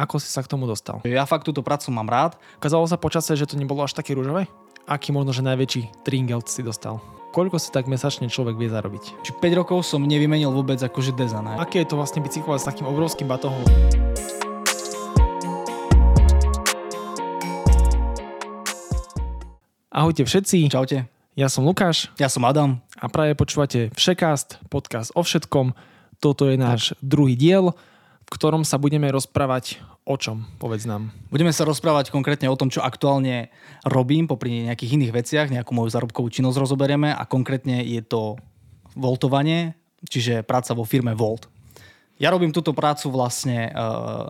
Ako si sa k tomu dostal? Ja fakt túto prácu mám rád. Kazalo sa počase, že to nebolo až také rúžové? Aký možno, že najväčší tringelt si dostal? Koľko si tak mesačne človek vie zarobiť? Či 5 rokov som nevymenil vôbec akože dezana. Aké je to vlastne bicyklovať s takým obrovským batohom? Ahojte všetci, Čaute. ja som Lukáš Ja som Adam. a práve počúvate Všekast, podcast o všetkom. Toto je náš druhý diel, v ktorom sa budeme rozprávať o čom, povedz nám. Budeme sa rozprávať konkrétne o tom, čo aktuálne robím, popri nejakých iných veciach, nejakú moju zárobkovú činnosť rozoberieme a konkrétne je to voltovanie, čiže práca vo firme Volt. Ja robím túto prácu vlastne e,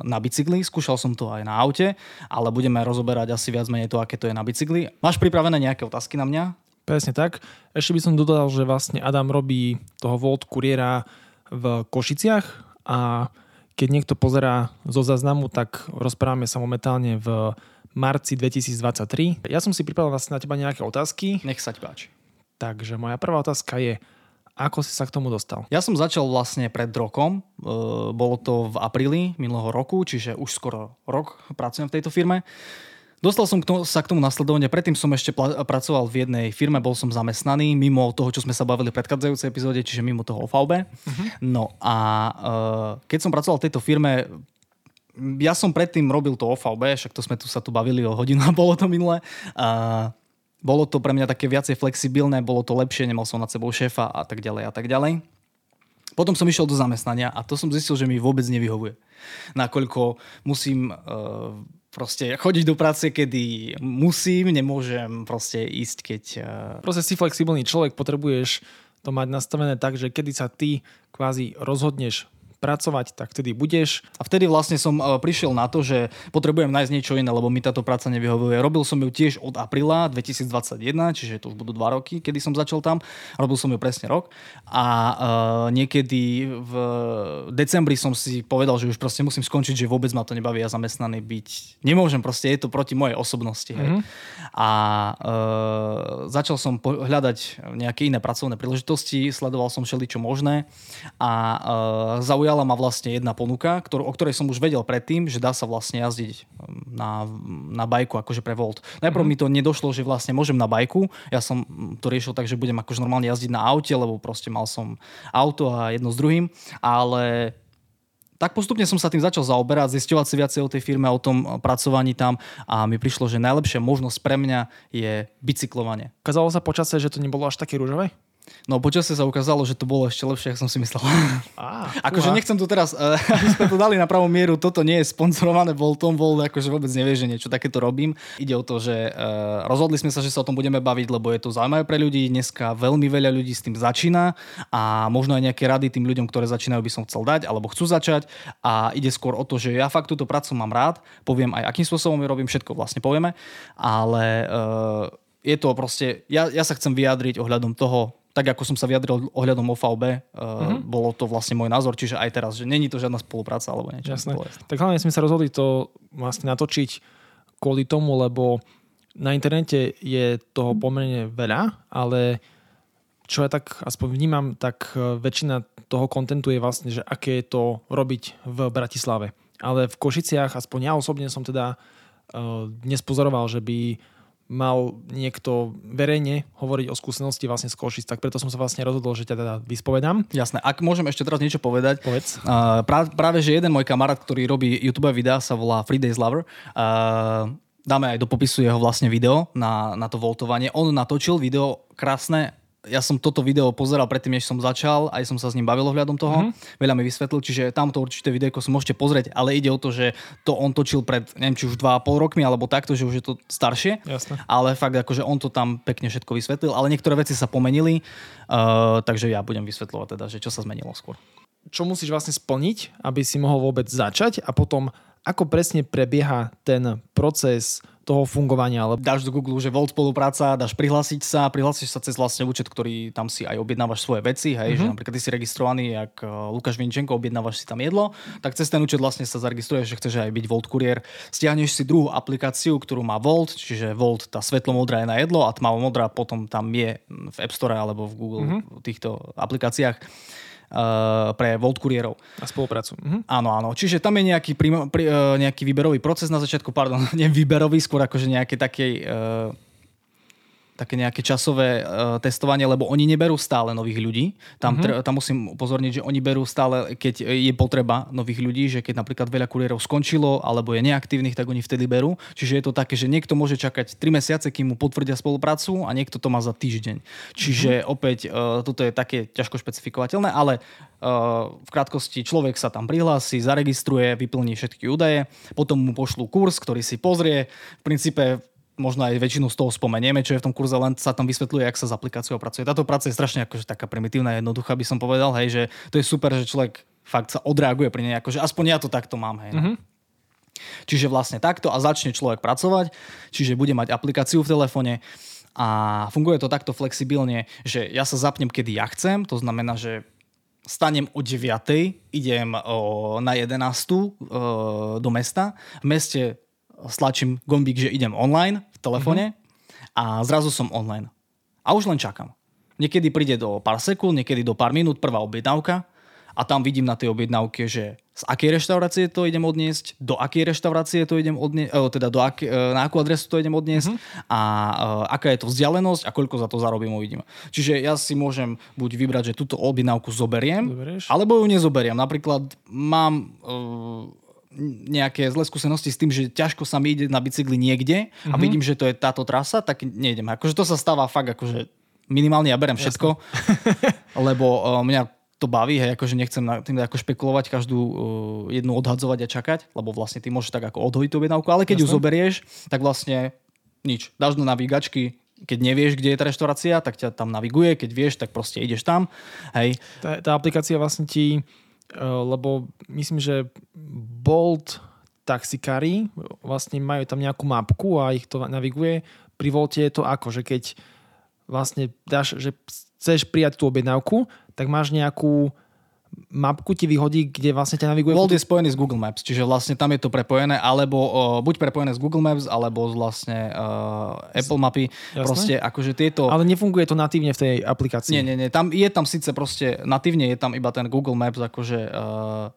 na bicykli, skúšal som to aj na aute, ale budeme rozoberať asi viac menej to, aké to je na bicykli. Máš pripravené nejaké otázky na mňa? Presne tak. Ešte by som dodal, že vlastne Adam robí toho Volt kuriéra v Košiciach a keď niekto pozerá zo záznamu, tak rozprávame sa momentálne v marci 2023. Ja som si pripravil vlastne na teba nejaké otázky, Nech sa ti páči. takže moja prvá otázka je, ako si sa k tomu dostal? Ja som začal vlastne pred rokom, e, bolo to v apríli minulého roku, čiže už skoro rok pracujem v tejto firme. Dostal som k tomu, sa k tomu nasledovne, predtým som ešte pla- pracoval v jednej firme, bol som zamestnaný mimo toho, čo sme sa bavili v predchádzajúcej epizóde, čiže mimo toho OVB. Uh-huh. No a e, keď som pracoval v tejto firme, ja som predtým robil to OVB, však to sme tu sa tu bavili o hodinu a bolo to minule. A bolo to pre mňa také viacej flexibilné, bolo to lepšie, nemal som nad sebou šéfa a tak ďalej a tak ďalej. Potom som išiel do zamestnania a to som zistil, že mi vôbec nevyhovuje. Nakoľko musím uh, proste chodiť do práce, kedy musím, nemôžem proste ísť, keď... Uh, Proste si flexibilný človek, potrebuješ to mať nastavené tak, že kedy sa ty kvázi rozhodneš pracovať, tak vtedy budeš. A vtedy vlastne som uh, prišiel na to, že potrebujem nájsť niečo iné, lebo mi táto práca nevyhovuje. Robil som ju tiež od apríla 2021, čiže to už budú dva roky, kedy som začal tam. Robil som ju presne rok. A uh, niekedy v decembri som si povedal, že už proste musím skončiť, že vôbec ma to nebaví a zamestnaný byť. Nemôžem proste, je to proti mojej osobnosti. Hej. Mhm. A uh, začal som po- hľadať nejaké iné pracovné príležitosti, sledoval som všeličo možné a uh, zaujala ma vlastne jedna ponuka, ktorú, o ktorej som už vedel predtým, že dá sa vlastne jazdiť na, na bajku akože pre Volt. Najprv mi to nedošlo, že vlastne môžem na bajku. Ja som to riešil tak, že budem akože normálne jazdiť na aute, lebo proste mal som auto a jedno s druhým, ale tak postupne som sa tým začal zaoberať, zisťovať si viacej o tej firme, o tom pracovaní tam a mi prišlo, že najlepšia možnosť pre mňa je bicyklovanie. Kazalo sa počase, že to nebolo až také rúžové? No počasie sa ukázalo, že to bolo ešte lepšie, ako som si myslel. Á, akože nechcem tu teraz, uh, aby sme to dali na pravú mieru, toto nie je sponzorované Voltom, Volt akože vôbec nevie, že niečo takéto robím. Ide o to, že uh, rozhodli sme sa, že sa o tom budeme baviť, lebo je to zaujímavé pre ľudí. Dneska veľmi veľa ľudí s tým začína a možno aj nejaké rady tým ľuďom, ktoré začínajú, by som chcel dať alebo chcú začať. A ide skôr o to, že ja fakt túto prácu mám rád, poviem aj akým spôsobom ju robím, všetko vlastne povieme, ale uh, je to proste, ja, ja sa chcem vyjadriť ohľadom toho, tak ako som sa vyjadril ohľadom OVB, uh, mm-hmm. bolo to vlastne môj názor, čiže aj teraz, že není to žiadna spolupráca alebo niečo. Jasné. Tak hlavne sme sa rozhodli to vlastne natočiť kvôli tomu, lebo na internete je toho pomerne veľa, ale čo ja tak aspoň vnímam, tak e, väčšina toho kontentu je vlastne, že aké je to robiť v Bratislave. Ale v Košiciach, aspoň ja osobne som teda uh, dnes pozoroval, že by mal niekto verejne hovoriť o skúsenosti vlastne z Košic, tak preto som sa vlastne rozhodol, že ťa teda vyspovedám. Jasné. Ak môžem ešte teraz niečo povedať, Povedz. Uh, práve, práve, že jeden môj kamarát, ktorý robí YouTube videá, sa volá Free Days Lover. Uh, dáme aj do popisu jeho vlastne video na, na to voltovanie. On natočil video krásne. Ja som toto video pozeral predtým, než som začal, aj som sa s ním bavil ohľadom toho. Mm-hmm. Veľa mi vysvetlil, čiže tamto určité videjko si môžete pozrieť, ale ide o to, že to on točil pred, neviem, či už 2,5 rokmi, alebo takto, že už je to staršie. Jasné. Ale fakt, akože on to tam pekne všetko vysvetlil, ale niektoré veci sa pomenili, uh, takže ja budem vysvetľovať teda, že čo sa zmenilo skôr. čo musíš vlastne splniť, aby si mohol vôbec začať a potom ako presne prebieha ten proces toho fungovania. Lebo Dáš do Google, že Volt spolupráca, dáš prihlásiť sa, prihlásiš sa cez vlastne účet, ktorý tam si aj objednávaš svoje veci, hej, mm-hmm. že napríklad ty si registrovaný, jak uh, Lukáš Vinčenko, objednávaš si tam jedlo, tak cez ten účet vlastne sa zaregistruješ, že chceš aj byť Volt kuriér. Stiahneš si druhú aplikáciu, ktorú má Volt, čiže Volt, tá svetlomodrá je na jedlo a tmavomodrá potom tam je v App Store alebo v Google mm-hmm. v týchto aplikáciách. Uh, pre Volt kuriérov. A spoluprácu. Mhm. Áno, áno. Čiže tam je nejaký, prim, pri, uh, nejaký výberový proces na začiatku, pardon, nie výberový, skôr akože nejaké takej uh, také nejaké časové uh, testovanie, lebo oni neberú stále nových ľudí. Tam, mm-hmm. tre, tam musím upozorniť, že oni berú stále, keď je potreba nových ľudí, že keď napríklad veľa kuriérov skončilo alebo je neaktívnych, tak oni vtedy berú. Čiže je to také, že niekto môže čakať 3 mesiace, kým mu potvrdia spoluprácu a niekto to má za týždeň. Čiže mm-hmm. opäť uh, toto je také ťažko špecifikovateľné, ale uh, v krátkosti človek sa tam prihlási, zaregistruje, vyplní všetky údaje, potom mu pošlú kurz, ktorý si pozrie. V princípe možno aj väčšinu z toho spomenieme, čo je v tom kurze, len sa tam vysvetľuje, jak sa s aplikáciou pracuje. Táto práca je strašne akože taká primitívna, jednoduchá by som povedal, hej, že to je super, že človek fakt sa odreaguje pri nej, akože aspoň ja to takto mám, hej. No. Mm-hmm. Čiže vlastne takto a začne človek pracovať, čiže bude mať aplikáciu v telefóne a funguje to takto flexibilne, že ja sa zapnem, kedy ja chcem, to znamená, že stanem o 9, idem o, na 11 o, do mesta. V meste stlačím gombík, že idem online v telefóne mm-hmm. a zrazu som online. A už len čakám. Niekedy príde do pár sekúnd, niekedy do pár minút prvá objednávka a tam vidím na tej objednávke, že z akej reštaurácie to idem odniesť, do akej reštaurácie to idem odniesť, eh, teda do ak, eh, na akú adresu to idem odniesť mm-hmm. a uh, aká je to vzdialenosť a koľko za to zarobím, uvidím. Čiže ja si môžem buď vybrať, že túto objednávku zoberiem, Zoberieš? alebo ju nezoberiem. Napríklad mám uh, nejaké zlé skúsenosti s tým, že ťažko sa mi ide na bicykli niekde mm-hmm. a mhm. vidím, že to je táto trasa, tak nejdem. Akože to sa stáva fakt, akože minimálne ja berem všetko, lebo uh, mňa to baví, hej, akože nechcem na tým ako špekulovať, každú uh, jednu odhadzovať a čakať, lebo vlastne ty môžeš tak ako odhojiť tú objednávku, ale keď Jasne. ju zoberieš, tak vlastne nič. Dáš do navigačky, keď nevieš, kde je tá reštaurácia, tak ťa tam naviguje, keď vieš, tak proste ideš tam. Hej. Tá, tá aplikácia vlastne ti lebo myslím, že Bolt taxikári vlastne majú tam nejakú mapku a ich to naviguje. Pri Volte je to ako, že keď vlastne dáš, že chceš prijať tú objednávku, tak máš nejakú mapku ti vyhodí, kde vlastne ťa naviguje. Volt je spojený s Google Maps, čiže vlastne tam je to prepojené, alebo uh, buď prepojené s Google Maps, alebo vlastne uh, Apple mapy. Jasné? Proste akože tieto... Ale nefunguje to natívne v tej aplikácii. Nie, nie, nie. Tam, je tam síce proste natívne, je tam iba ten Google Maps, akože uh,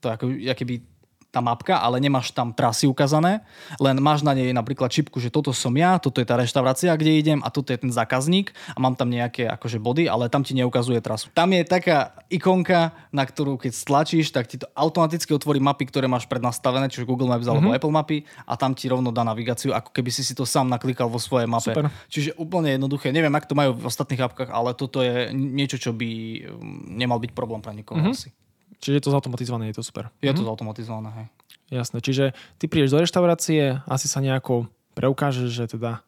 to ako, keby tá mapka, ale nemáš tam trasy ukázané, len máš na nej napríklad čipku, že toto som ja, toto je tá reštaurácia, kde idem a toto je ten zákazník a mám tam nejaké akože body, ale tam ti neukazuje trasu. Tam je taká ikonka, na ktorú keď stlačíš, tak ti to automaticky otvorí mapy, ktoré máš prednastavené, čiže Google Maps alebo mm-hmm. Apple mapy a tam ti rovno dá navigáciu, ako keby si si to sám naklikal vo svojej mape. Super. Čiže úplne jednoduché. Neviem, ak to majú v ostatných apkách, ale toto je niečo, čo by mm, nemal byť problém pre nikoho mm-hmm. asi. Čiže je to zautomatizované, je to super. Je to mhm. zautomatizované, hej. Jasné, čiže ty prídeš do reštaurácie, asi sa nejako preukážeš, že teda...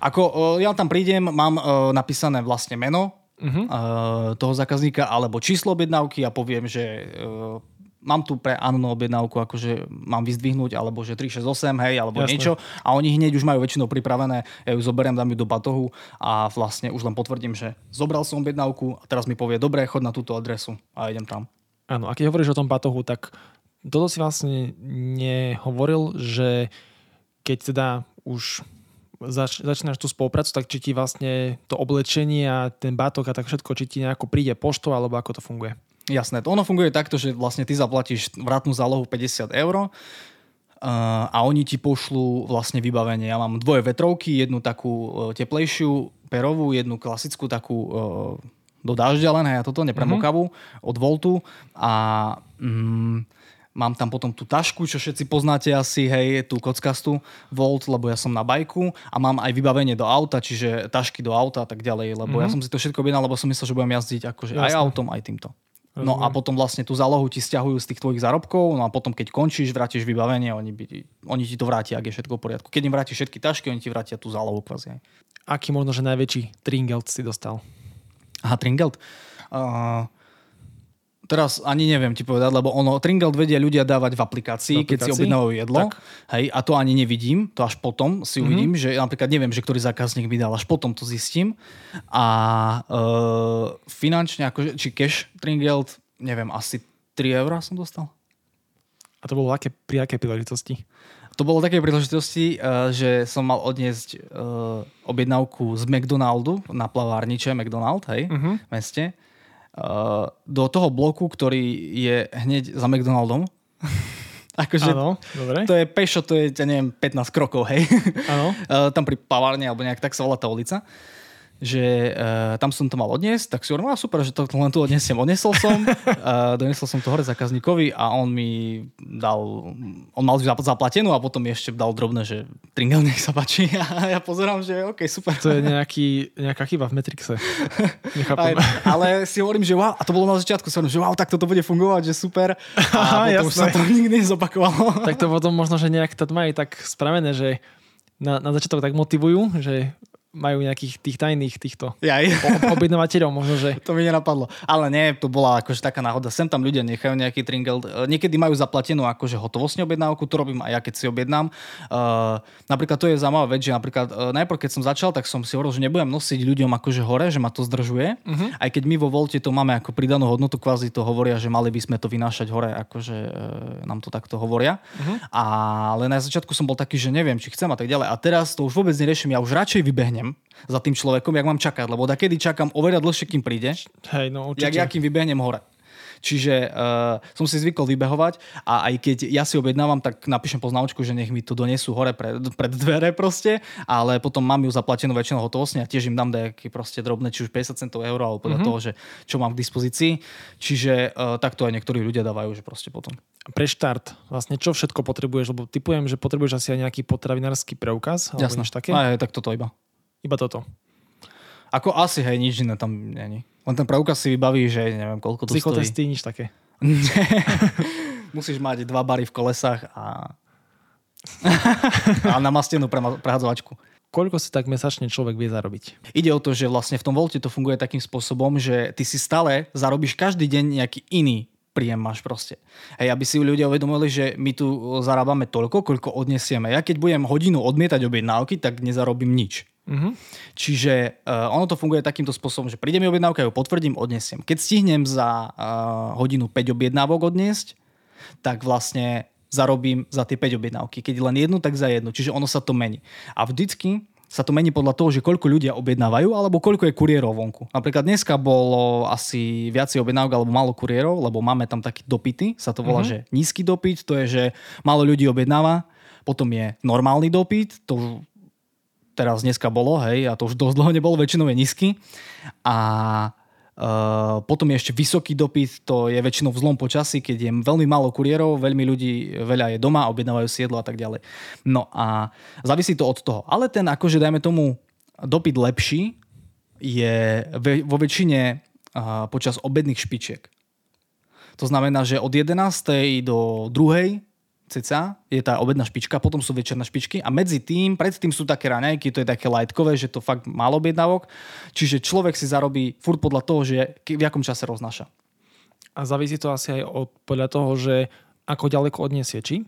Ako ja tam prídem, mám napísané vlastne meno uh-huh. toho zákazníka alebo číslo objednávky a poviem, že mám tu pre Anno objednávku, akože mám vyzdvihnúť, alebo že 368, hej, alebo Jasne. niečo. A oni hneď už majú väčšinou pripravené, ja ju zoberiem, dám ju do batohu a vlastne už len potvrdím, že zobral som objednávku a teraz mi povie, dobre, chod na túto adresu a idem tam. Áno, a keď hovoríš o tom batohu, tak toto si vlastne nehovoril, že keď teda už zač- začínaš tú spoluprácu, tak či ti vlastne to oblečenie a ten batok a tak všetko, či ti nejako príde pošto, alebo ako to funguje? Jasné, to ono funguje takto, že vlastne ty zaplatíš vratnú zálohu 50 eur a oni ti pošlú vlastne vybavenie. Ja mám dvoje vetrovky, jednu takú uh, teplejšiu, perovú, jednu klasickú takú uh, do dažďa len, ja toto nepremokavú mm-hmm. od Voltu a mm, mám tam potom tú tašku, čo všetci poznáte asi, hej, tú kockastu Volt, lebo ja som na bajku a mám aj vybavenie do auta, čiže tašky do auta a tak ďalej, lebo mm-hmm. ja mhm. som si to všetko objednal, lebo som myslel, že budem jazdiť akože aj autom, aj týmto. No a potom vlastne tú zálohu ti stiahujú z tých tvojich zárobkov, no a potom keď končíš, vrátiš vybavenie, oni, by, oni ti to vrátia, ak je všetko v poriadku. Keď im vrátiš všetky tašky, oni ti vrátia tú zálohu kvázi. Aký možno, že najväčší tringelt si dostal? Aha, tringelt? Uh, teraz ani neviem ti povedať, lebo ono, Tringelt vedia ľudia dávať v aplikácii, v aplikácii? keď si objednávajú jedlo. Tak. Hej, a to ani nevidím, to až potom si mm-hmm. uvidím, že napríklad neviem, že ktorý zákazník mi dal, až potom to zistím. A uh, finančne, ako, či cash Tringelt, neviem, asi 3 eurá som dostal. A to bolo aké, pri aké príležitosti? To bolo také príležitosti, uh, že som mal odniesť uh, objednávku z McDonaldu na plavárniče McDonald, hej, uh-huh. meste do toho bloku, ktorý je hneď za McDonaldom. akože, Áno, dobre. to je pešo, to je, ja neviem, 15 krokov, hej. Áno. Uh, tam pri Pavárne, alebo nejak tak sa volá tá ulica že uh, tam som to mal odniesť, tak si hovorím, a super, že to len tu odnesiem. Odnesol som, uh, donesol som to hore zákazníkovi a on mi dal, on mal zaplatenú a potom mi ešte dal drobné, že tringel nech sa páči a ja pozerám, že OK, super. To je nejaký, nejaká chyba v Matrixe. Aj, Nechápem. ale si hovorím, že wow, a to bolo na začiatku, som že wow, tak toto bude fungovať, že super. A Aha, potom už sa to nikdy nezopakovalo. tak to potom možno, že nejak to majú tak spravené, že na, na začiatok tak motivujú, že majú nejakých tých tajných týchto Jaj. ob- objednávateľov možno, že To mi nenapadlo. Ale nie, to bola akože taká náhoda. Sem tam ľudia nechajú nejaký tringel. E, Niekedy majú zaplatenú akože hotovostne objednávku, to robím aj ja, keď si objednám. Uh, napríklad to je zaujímavá vec, že napríklad uh, najprv, keď som začal, tak som si hovoril, že nebudem nosiť ľuďom akože hore, že ma to zdržuje. Uh-huh. Aj keď my vo Volte to máme ako pridanú hodnotu, kvázi to hovoria, že mali by sme to vynášať hore, akože uh, nám to takto hovoria. Uh-huh. Ale na začiatku som bol taký, že neviem, či chcem a tak ďalej. A teraz to už vôbec neriešim, ja už radšej vybehnem za tým človekom, jak mám čakať, lebo da kedy čakám oveľa dlhšie, kým príde, hej, no určite. jak ja kým vybehnem hore. Čiže uh, som si zvykol vybehovať a aj keď ja si objednávam, tak napíšem poznámočku, že nech mi to donesú hore pred, pred dvere proste, ale potom mám ju zaplatenú väčšinou hotovostne a tiež im dám nejaký proste drobné, či už 50 centov euro, alebo podľa mm-hmm. toho, že čo mám k dispozícii. Čiže uh, takto aj niektorí ľudia dávajú, že proste potom. Pre štart, vlastne čo všetko potrebuješ, lebo typujem, že potrebuješ asi aj nejaký potravinársky preukaz, alebo Jasné. niečo také. Aj, tak toto iba. Iba toto. Ako asi, hej, nič iné tam není. Len ten preukaz si vybaví, že neviem, koľko to stojí. Psychotesty, nič také. Musíš mať dva bary v kolesách a, a namastenú prehadzovačku. Koľko si tak mesačne človek vie zarobiť? Ide o to, že vlastne v tom volte to funguje takým spôsobom, že ty si stále zarobíš každý deň nejaký iný príjem máš proste. Hej, aby si ľudia uvedomili, že my tu zarábame toľko, koľko odnesieme. Ja keď budem hodinu odmietať objednávky, tak nezarobím nič. Mhm. Čiže uh, ono to funguje takýmto spôsobom, že príde mi objednávka, ja ju potvrdím, odnesiem. Keď stihnem za uh, hodinu 5 objednávok odniesť, tak vlastne zarobím za tie 5 objednávky. Keď len jednu, tak za jednu. Čiže ono sa to mení. A vždycky sa to mení podľa toho, že koľko ľudia objednávajú alebo koľko je kuriérov vonku. Napríklad dneska bolo asi viacej objednávok alebo málo kuriérov, lebo máme tam taký dopity, sa to volá, mm-hmm. že nízky dopyt, to je, že málo ľudí objednáva, potom je normálny dopyt, to teraz dneska bolo, hej, a to už dosť dlho nebolo, väčšinou je nízky. A Uh, potom je ešte vysoký dopyt, to je väčšinou v zlom počasí, keď je veľmi málo kuriérov, veľmi ľudí, veľa je doma, objednávajú siedlo a tak ďalej. No a závisí to od toho. Ale ten, akože dajme tomu, dopyt lepší je vo väčšine uh, počas obedných špičiek. To znamená, že od 11. do 2 cca je tá obedná špička, potom sú večerné špičky a medzi tým, predtým sú také raňajky, to je také lightkové, že to fakt málo objednávok, čiže človek si zarobí furt podľa toho, že v jakom čase roznáša. A závisí to asi aj od, podľa toho, že ako ďaleko odniesie, či?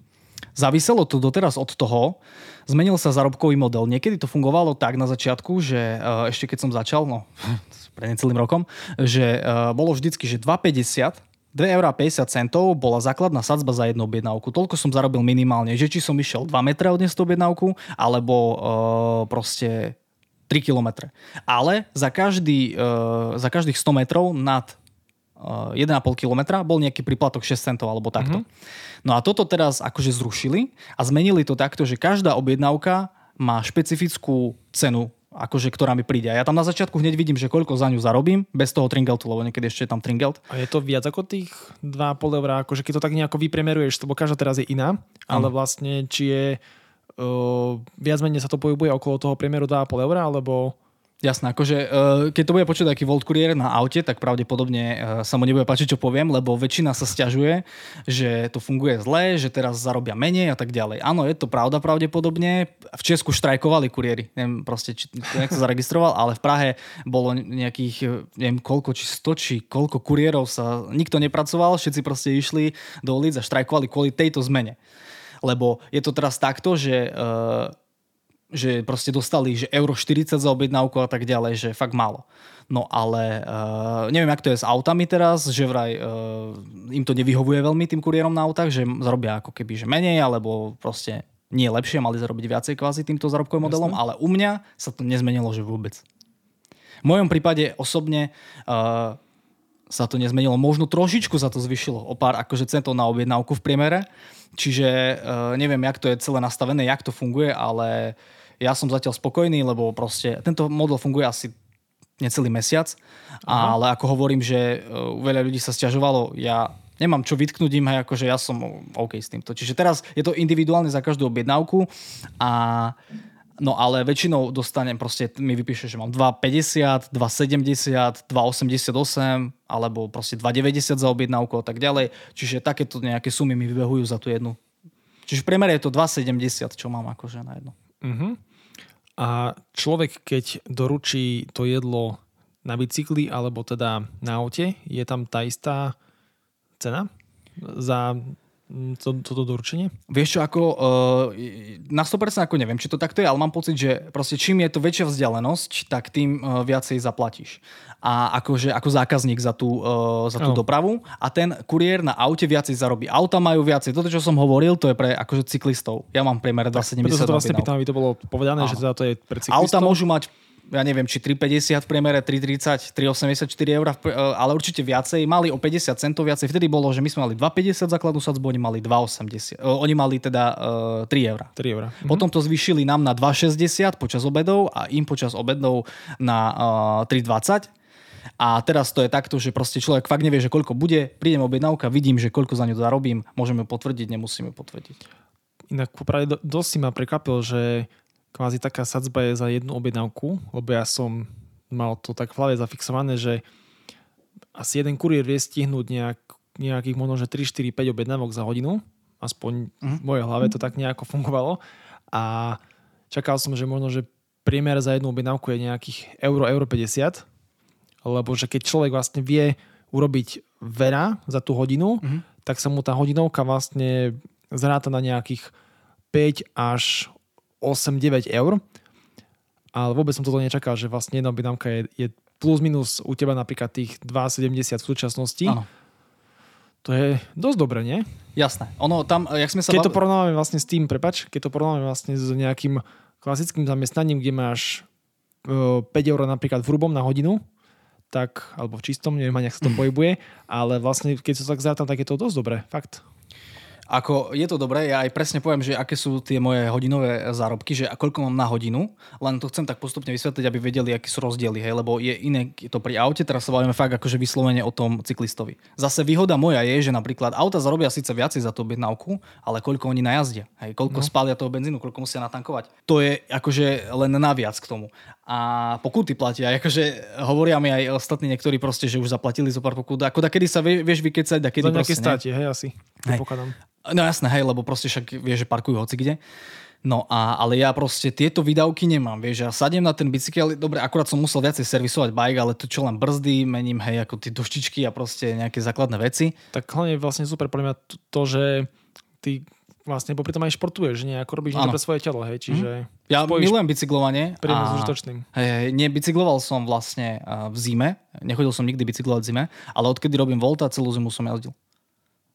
Záviselo to doteraz od toho, zmenil sa zárobkový model. Niekedy to fungovalo tak na začiatku, že uh, ešte keď som začal, no pred necelým rokom, že uh, bolo vždycky, že 2,50 2,50 eur bola základná sadzba za jednu objednávku. Toľko som zarobil minimálne, že či som išiel 2 metre odniesť tú objednávku, alebo uh, proste 3 kilometre. Ale za, každý, uh, za každých 100 metrov nad uh, 1,5 kilometra bol nejaký príplatok 6 centov alebo takto. Mm-hmm. No a toto teraz akože zrušili a zmenili to takto, že každá objednávka má špecifickú cenu akože, ktorá mi príde. A ja tam na začiatku hneď vidím, že koľko za ňu zarobím, bez toho tringeltu, lebo niekedy ešte je tam tringelt. A je to viac ako tých 2,5 eur, akože keď to tak nejako vypremeruješ, lebo každá teraz je iná, ale vlastne či je uh, viac menej sa to pohybuje okolo toho priemeru 2,5 eur, alebo Jasné, akože uh, keď to bude počuť taký Volt Courier na aute, tak pravdepodobne uh, sa mu nebude páčiť, čo poviem, lebo väčšina sa stiažuje, že to funguje zle, že teraz zarobia menej a tak ďalej. Áno, je to pravda pravdepodobne. V Česku štrajkovali kuriéri, neviem proste, či niekto zaregistroval, ale v Prahe bolo nejakých, neviem koľko, či 100, či koľko kuriérov sa, nikto nepracoval, všetci proste išli do ulic a štrajkovali kvôli tejto zmene. Lebo je to teraz takto, že uh, že proste dostali že euro 40 za objednávku a tak ďalej, že fakt málo. No ale uh, neviem, jak to je s autami teraz, že vraj uh, im to nevyhovuje veľmi tým kuriérom na autách, že zarobia ako keby že menej, alebo proste nie lepšie, mali zarobiť viacej kvázi týmto zárobkovým modelom, ale u mňa sa to nezmenilo, že vôbec. V mojom prípade osobne uh, sa to nezmenilo. Možno trošičku sa to zvyšilo o pár akože centov na objednávku v priemere. Čiže uh, neviem, jak to je celé nastavené, jak to funguje, ale ja som zatiaľ spokojný, lebo proste tento model funguje asi necelý mesiac, Aha. ale ako hovorím, že uh, veľa ľudí sa stiažovalo, ja nemám čo vytknúť im, hej, akože ja som OK s týmto. Čiže teraz je to individuálne za každú objednávku a No ale väčšinou dostanem proste, mi vypíše, že mám 2,50, 2,70, 2,88 alebo proste 2,90 za objednávku a tak ďalej. Čiže takéto nejaké sumy mi vybehujú za tú jednu. Čiže v priemere je to 2,70, čo mám akože na jedno. Uh-huh. A človek, keď doručí to jedlo na bicykli alebo teda na aute, je tam tá istá cena za Mm, to, toto doručenie? Vieš čo, ako uh, na 100% ako neviem, či to takto je, ale mám pocit, že proste čím je to väčšia vzdialenosť, tak tým uh, viacej zaplatíš. A akože ako zákazník za tú, uh, za tú oh. dopravu a ten kuriér na aute viacej zarobí. Auta majú viacej. Toto, čo som hovoril, to je pre akože cyklistov. Ja mám priemer 270. Preto sa to vlastne pýtam, aby to bolo povedané, Áno. že teda to je pre cyklistov. Auta môžu mať ja neviem, či 3,50 v priemere, 3,30, 3,84 eur, e, ale určite viacej. Mali o 50 centov viacej. Vtedy bolo, že my sme mali 2,50 základnú sadzbu, oni mali 2,80. E, oni mali teda uh, 3 eur. 3 eur. Mhm. Potom to zvýšili nám na 2,60 počas obedov a im počas obedov na uh, 3,20. A teraz to je takto, že proste človek fakt nevie, že koľko bude, prídem objednávka, vidím, že koľko za ňu zarobím, môžeme potvrdiť, nemusíme potvrdiť. Inak popravde dosť si ma prekvapil, že kvázi taká sadzba je za jednu objednávku, lebo ja som mal to tak v hlave zafixované, že asi jeden kuriér vie stihnúť nejak, nejakých možno, že 3, 4, 5 objednávok za hodinu. Aspoň mm. v mojej hlave to tak nejako fungovalo. A čakal som, že možno, že priemer za jednu objednávku je nejakých euro, euro 50. Lebo že keď človek vlastne vie urobiť veľa za tú hodinu, mm. tak sa mu tá hodinovka vlastne zráta na nejakých 5 až 8-9 eur. Ale vôbec som toto nečakal, že vlastne jedna objednávka je, je plus minus u teba napríklad tých 2,70 v súčasnosti. Áno. To je dosť dobre, nie? Jasné. Ono tam, jak sme sa... Keď bav... to porovnávame vlastne s tým, prepač, keď to porovnávame vlastne s nejakým klasickým zamestnaním, kde máš 5 e, eur napríklad v hrubom na hodinu, tak, alebo v čistom, neviem ani, sa to pohybuje, ale vlastne keď sa tak zrátam, tak je to dosť dobré, fakt. Ako je to dobré, ja aj presne poviem, že aké sú tie moje hodinové zárobky, že a koľko mám na hodinu, len to chcem tak postupne vysvetliť, aby vedeli, aké sú rozdiely, hej, lebo je iné je to pri aute, teraz sa bavíme fakt akože vyslovene o tom cyklistovi. Zase výhoda moja je, že napríklad auta zarobia síce viacej za tú objednávku, ale koľko oni najazdia, hej, koľko no. spália toho benzínu, koľko musia natankovať. To je akože len naviac k tomu. A pokuty platia, akože hovoria mi aj ostatní niektorí proste, že už zaplatili zo pár pokut. Ako da kedy sa vieš vykecať, da kedy Za proste, státi, hej, asi. Hej. No jasné, hej, lebo proste však vieš, že parkujú hoci kde. No a, ale ja proste tieto výdavky nemám, vieš, ja sadnem na ten bicykel, dobre, akurát som musel viacej servisovať bike, ale to čo len brzdy, mením, hej, ako tie doštičky a proste nejaké základné veci. Tak hlavne vlastne super pre mňa to, že ty vlastne popri tom aj športuješ, nie? Ako robíš niečo pre svoje telo, hej, čiže... Mm. Ja milujem bicyklovanie. Príjemne s užitočným. Hej, hej, nebicykloval som vlastne v zime, nechodil som nikdy bicyklovať v zime, ale odkedy robím Volta, celú zimu som jazdil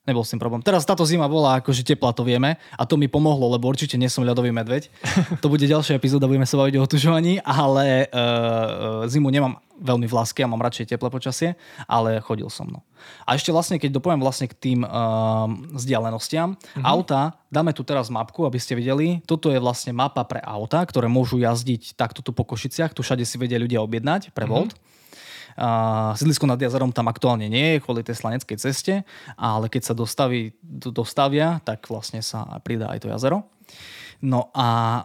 nebol s tým problém. Teraz táto zima bola akože teplá, to vieme a to mi pomohlo, lebo určite nie som ľadový medveď. To bude ďalšia epizóda, budeme sa baviť o otužovaní, ale uh, zimu nemám veľmi v láske a mám radšej teplé počasie, ale chodil som. No. A ešte vlastne, keď dopoviem vlastne k tým uh, vzdialenostiam, mm-hmm. auta, dáme tu teraz mapku, aby ste videli, toto je vlastne mapa pre auta, ktoré môžu jazdiť takto tu po Košiciach, tu všade si vedia ľudia objednať pre Volt. Mm-hmm. Uh, sídlisko nad jazerom tam aktuálne nie je kvôli tej slaneckej ceste, ale keď sa dostaví, dostavia, tak vlastne sa pridá aj to jazero. No a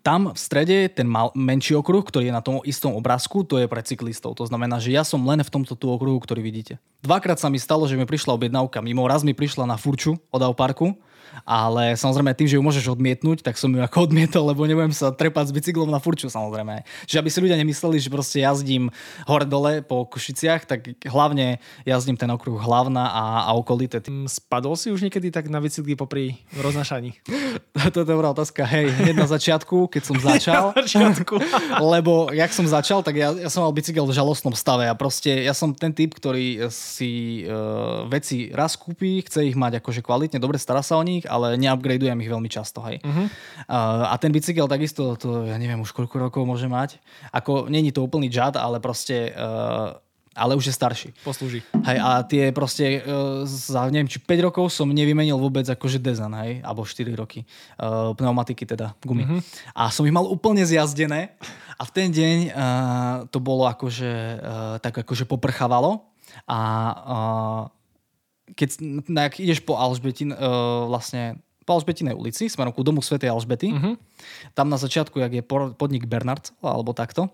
tam v strede ten mal, menší okruh, ktorý je na tom istom obrázku, to je pre cyklistov. To znamená, že ja som len v tomto tu okruhu, ktorý vidíte. Dvakrát sa mi stalo, že mi prišla objednávka mimo. Raz mi prišla na Furču od Parku ale samozrejme tým, že ju môžeš odmietnúť, tak som ju ako odmietol, lebo nebudem sa trepať s bicyklom na furču samozrejme. Čiže aby si ľudia nemysleli, že proste jazdím hore-dole po Košiciach, tak hlavne jazdím ten okruh hlavná a, a okolité. Mm, spadol si už niekedy tak na bicykli popri roznašaní? to je dobrá otázka. Hej, hneď na začiatku, keď som začal. na začiatku. lebo jak som začal, tak ja, ja som mal bicykel v žalostnom stave a proste ja som ten typ, ktorý si uh, veci raz kúpi, chce ich mať akože kvalitne, dobre stará sa o nich nich, ale neupgradeujem ich veľmi často. Hej. Uh-huh. Uh, a ten bicykel takisto, to ja neviem už koľko rokov môže mať. Ako, není to úplný džad, ale proste uh, ale už je starší. Poslúži. Hej, a tie proste uh, za neviem, či 5 rokov som nevymenil vôbec akože dezan, hej, alebo 4 roky. Uh, pneumatiky teda, gumy. Mm-hmm. A som ich mal úplne zjazdené a v ten deň uh, to bolo akože uh, tak akože poprchávalo a keď na, ideš po Alžbetin, uh, vlastne po Alžbetinej ulici, smerom ku domu Svetej Alžbety, mm-hmm. tam na začiatku, jak je podnik Bernard, alebo takto,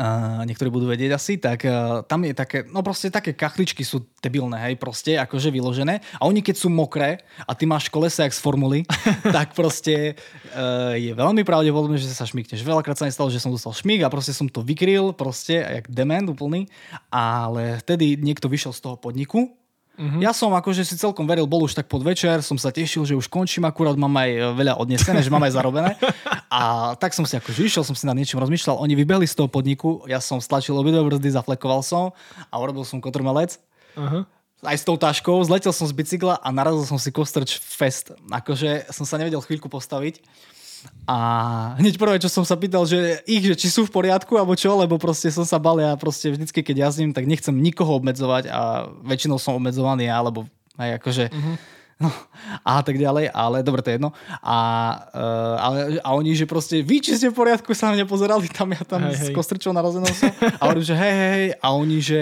uh, niektorí budú vedieť asi, tak uh, tam je také, no proste také kachličky sú debilné, hej, proste akože vyložené. A oni keď sú mokré a ty máš kolesa jak z formuly, tak proste uh, je veľmi pravdepodobné, že sa šmikneš. Veľakrát sa nestalo, že som dostal šmík a proste som to vykryl, proste, jak dement úplný. Ale vtedy niekto vyšiel z toho podniku Mm-hmm. Ja som akože si celkom veril, bol už tak podvečer, som sa tešil, že už končím, akurát mám aj e, veľa odnesené, že mám aj zarobené. A tak som si akože išiel, som si nad niečím rozmýšľal. Oni vybehli z toho podniku, ja som stlačil obidve brzdy, zaflekoval som a urobil som kotrmelec. Uh-huh. Aj s tou taškou, zletel som z bicykla a narazil som si kostrč fest. Akože som sa nevedel chvíľku postaviť. A hneď prvé, čo som sa pýtal, že ich, že či sú v poriadku, alebo čo, lebo proste som sa bal, ja proste vždycky, keď jazdím, tak nechcem nikoho obmedzovať a väčšinou som obmedzovaný ja, alebo aj akože... No, a tak ďalej, ale dobre, to je jedno. A, uh, ale, a oni, že proste vy, či ste v poriadku, sa na mňa pozerali, tam ja tam hej, s kostrčou narazenou som. A hovorím, že hej, hej, a oni, že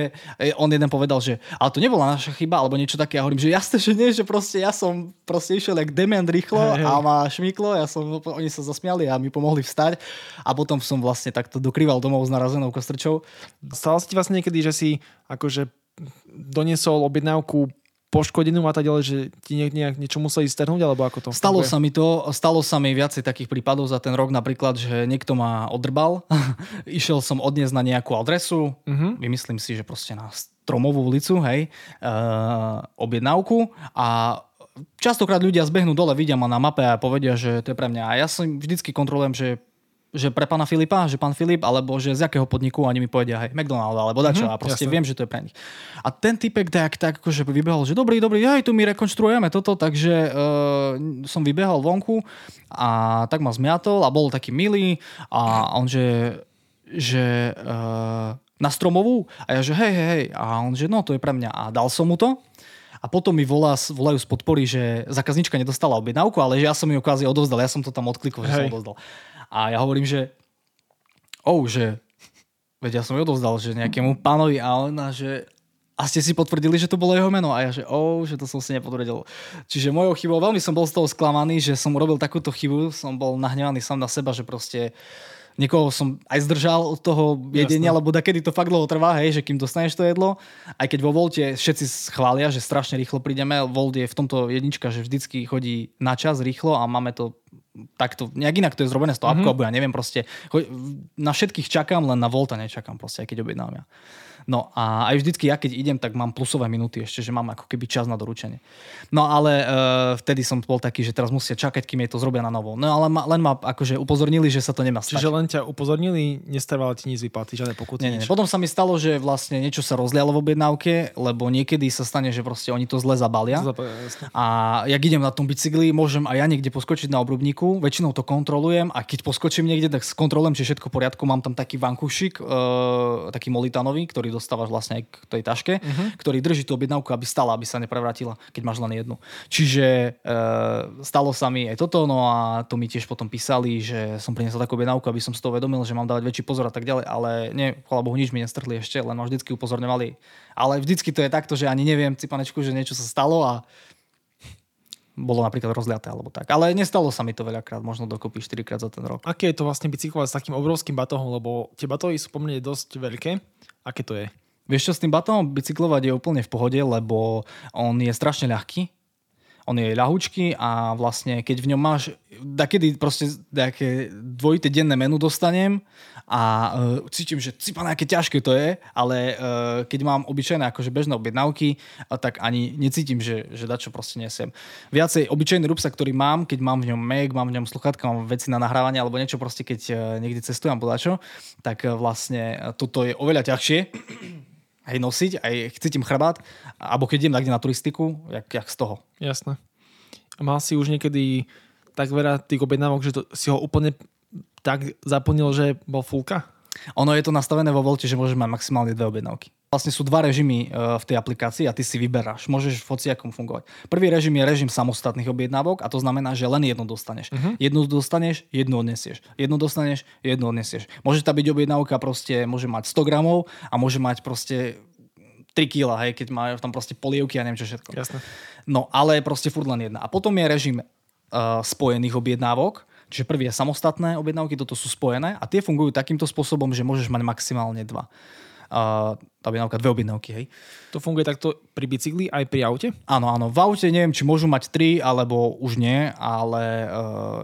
on jeden povedal, že ale to nebola naša chyba, alebo niečo také. A hovorím, že jasne, že nie, že proste ja som proste išiel jak dement rýchlo hej, a ma šmyklo, ja som, oni sa zasmiali a mi pomohli vstať a potom som vlastne takto dokrýval domov s narazenou kostrčou. Stalo sa ti vlastne niekedy, že si akože doniesol objednávku poškodenú a tak ďalej, že ti nejak, nejak niečo museli strhnúť, alebo ako to? Stalo sa mi to, stalo sa mi viacej takých prípadov za ten rok, napríklad, že niekto ma odrbal, išiel som odniesť na nejakú adresu, uh-huh. vymyslím si, že proste na Stromovú ulicu, hej, uh, objednávku a častokrát ľudia zbehnú dole, vidia ma na mape a povedia, že to je pre mňa. A ja si vždycky kontrolujem, že že pre pána Filipa, že pán Filip, alebo že z jakého podniku oni mi povedia, hej, McDonald, alebo dačo, mm-hmm, a proste jasne. viem, že to je pre nich. A ten typek tak, tak akože vybehol, že dobrý, dobrý, aj tu my rekonštruujeme toto, takže uh, som vybehol vonku a tak ma zmiatol a bol taký milý a on, že, že uh, na stromovú a ja, že hej, hej, hej, a on, že no, to je pre mňa a dal som mu to a potom mi volá, volajú z podpory, že zákaznička nedostala objednávku, ale že ja som ju kvázi odovzdal, ja som to tam odklikol, že som odovzdal. A ja hovorím, že oh, že veď ja som ju odovzdal, že nejakému pánovi a ona, že a ste si potvrdili, že to bolo jeho meno. A ja, že oh, že to som si nepotvrdil. Čiže mojou chybou, veľmi som bol z toho sklamaný, že som urobil takúto chybu, som bol nahnevaný sám na seba, že proste niekoho som aj zdržal od toho jedenia, Jasne. lebo kedy to fakt dlho trvá, hej, že kým dostaneš to jedlo. Aj keď vo Volte všetci chvália, že strašne rýchlo prídeme, Volt je v tomto jednička, že vždycky chodí na čas rýchlo a máme to takto, nejak inak to je zrobené s tou mm-hmm. ja neviem proste, na všetkých čakám, len na Volta nečakám proste, aj keď objednám ja. No a aj vždycky ja keď idem, tak mám plusové minúty ešte, že mám ako keby čas na doručenie. No ale uh, vtedy som bol taký, že teraz musia čakať, kým je to zrobené na novo. No ale ma, len ma akože upozornili, že sa to nemá stať. Čiže len ťa upozornili, nestrvalo ti nič vyplaty, žiadne pokuty. Nie, nie, Potom sa mi stalo, že vlastne niečo sa rozlialo v objednávke, lebo niekedy sa stane, že proste oni to zle zabalia. a jak idem na tom bicykli, môžem aj ja niekde poskočiť na obrubníku, väčšinou to kontrolujem a keď poskočím niekde, tak skontrolujem, či všetko v poriadku. Mám tam taký vankušik, uh, taký molitanový, ktorý dostávaš vlastne aj k tej taške, uh-huh. ktorý drží tú objednávku, aby stala, aby sa neprevrátila, keď máš len jednu. Čiže e, stalo sa mi aj toto, no a to mi tiež potom písali, že som priniesol takú objednávku, aby som si to uvedomil, že mám dávať väčší pozor a tak ďalej, ale nie, chvála Bohu, nič mi nestrhli ešte, len ma vždycky upozorňovali. Ale vždycky to je takto, že ani neviem, cipanečku, že niečo sa stalo a bolo napríklad rozliaté alebo tak. Ale nestalo sa mi to veľakrát, možno dokopy 4 krát za ten rok. Aké je to vlastne bicyklovať s takým obrovským batohom, lebo tie batohy sú pomerne dosť veľké. Aké to je? Vieš čo, s tým batónom bicyklovať je úplne v pohode, lebo on je strašne ľahký. On je ľahučký a vlastne keď v ňom máš, kedy proste také dvojité denné menu dostanem a uh, cítim, že cipa aké ťažké to je, ale uh, keď mám obyčajné akože bežné objednávky, uh, tak ani necítim, že, že dačo proste nesiem. Viacej obyčajný rúbsa, ktorý mám, keď mám v ňom Mac, mám v ňom sluchatka, mám veci na nahrávanie alebo niečo proste, keď uh, niekde cestujem alebo tak uh, vlastne uh, toto je oveľa ťažšie aj nosiť, aj cítim chrbát, alebo keď idem niekde na turistiku, jak, jak z toho. Jasné. A mal si už niekedy tak veľa tých objednávok, že to, si ho úplne tak zaplnil, že bol fulka? Ono je to nastavené vo volte, že môžeš mať maximálne dve objednávky. Vlastne sú dva režimy e, v tej aplikácii a ty si vyberáš. Môžeš v hociakom fungovať. Prvý režim je režim samostatných objednávok a to znamená, že len jednu dostaneš. Uh-huh. Jednu dostaneš, jednu odnesieš. Jednu dostaneš, jednu odnesieš. Môže tam byť objednávka proste, môže mať 100 gramov a môže mať proste 3 kg, hej, keď majú tam proste polievky a neviem čo všetko. Jasne. No, ale proste furt len jedna. A potom je režim uh, spojených objednávok, čiže prvý je samostatné objednávky, toto sú spojené a tie fungujú takýmto spôsobom, že môžeš mať maximálne dva uh, objednávka, dve objednávky, hej. To funguje takto pri bicykli aj pri aute? Áno, áno. V aute neviem, či môžu mať tri, alebo už nie, ale uh,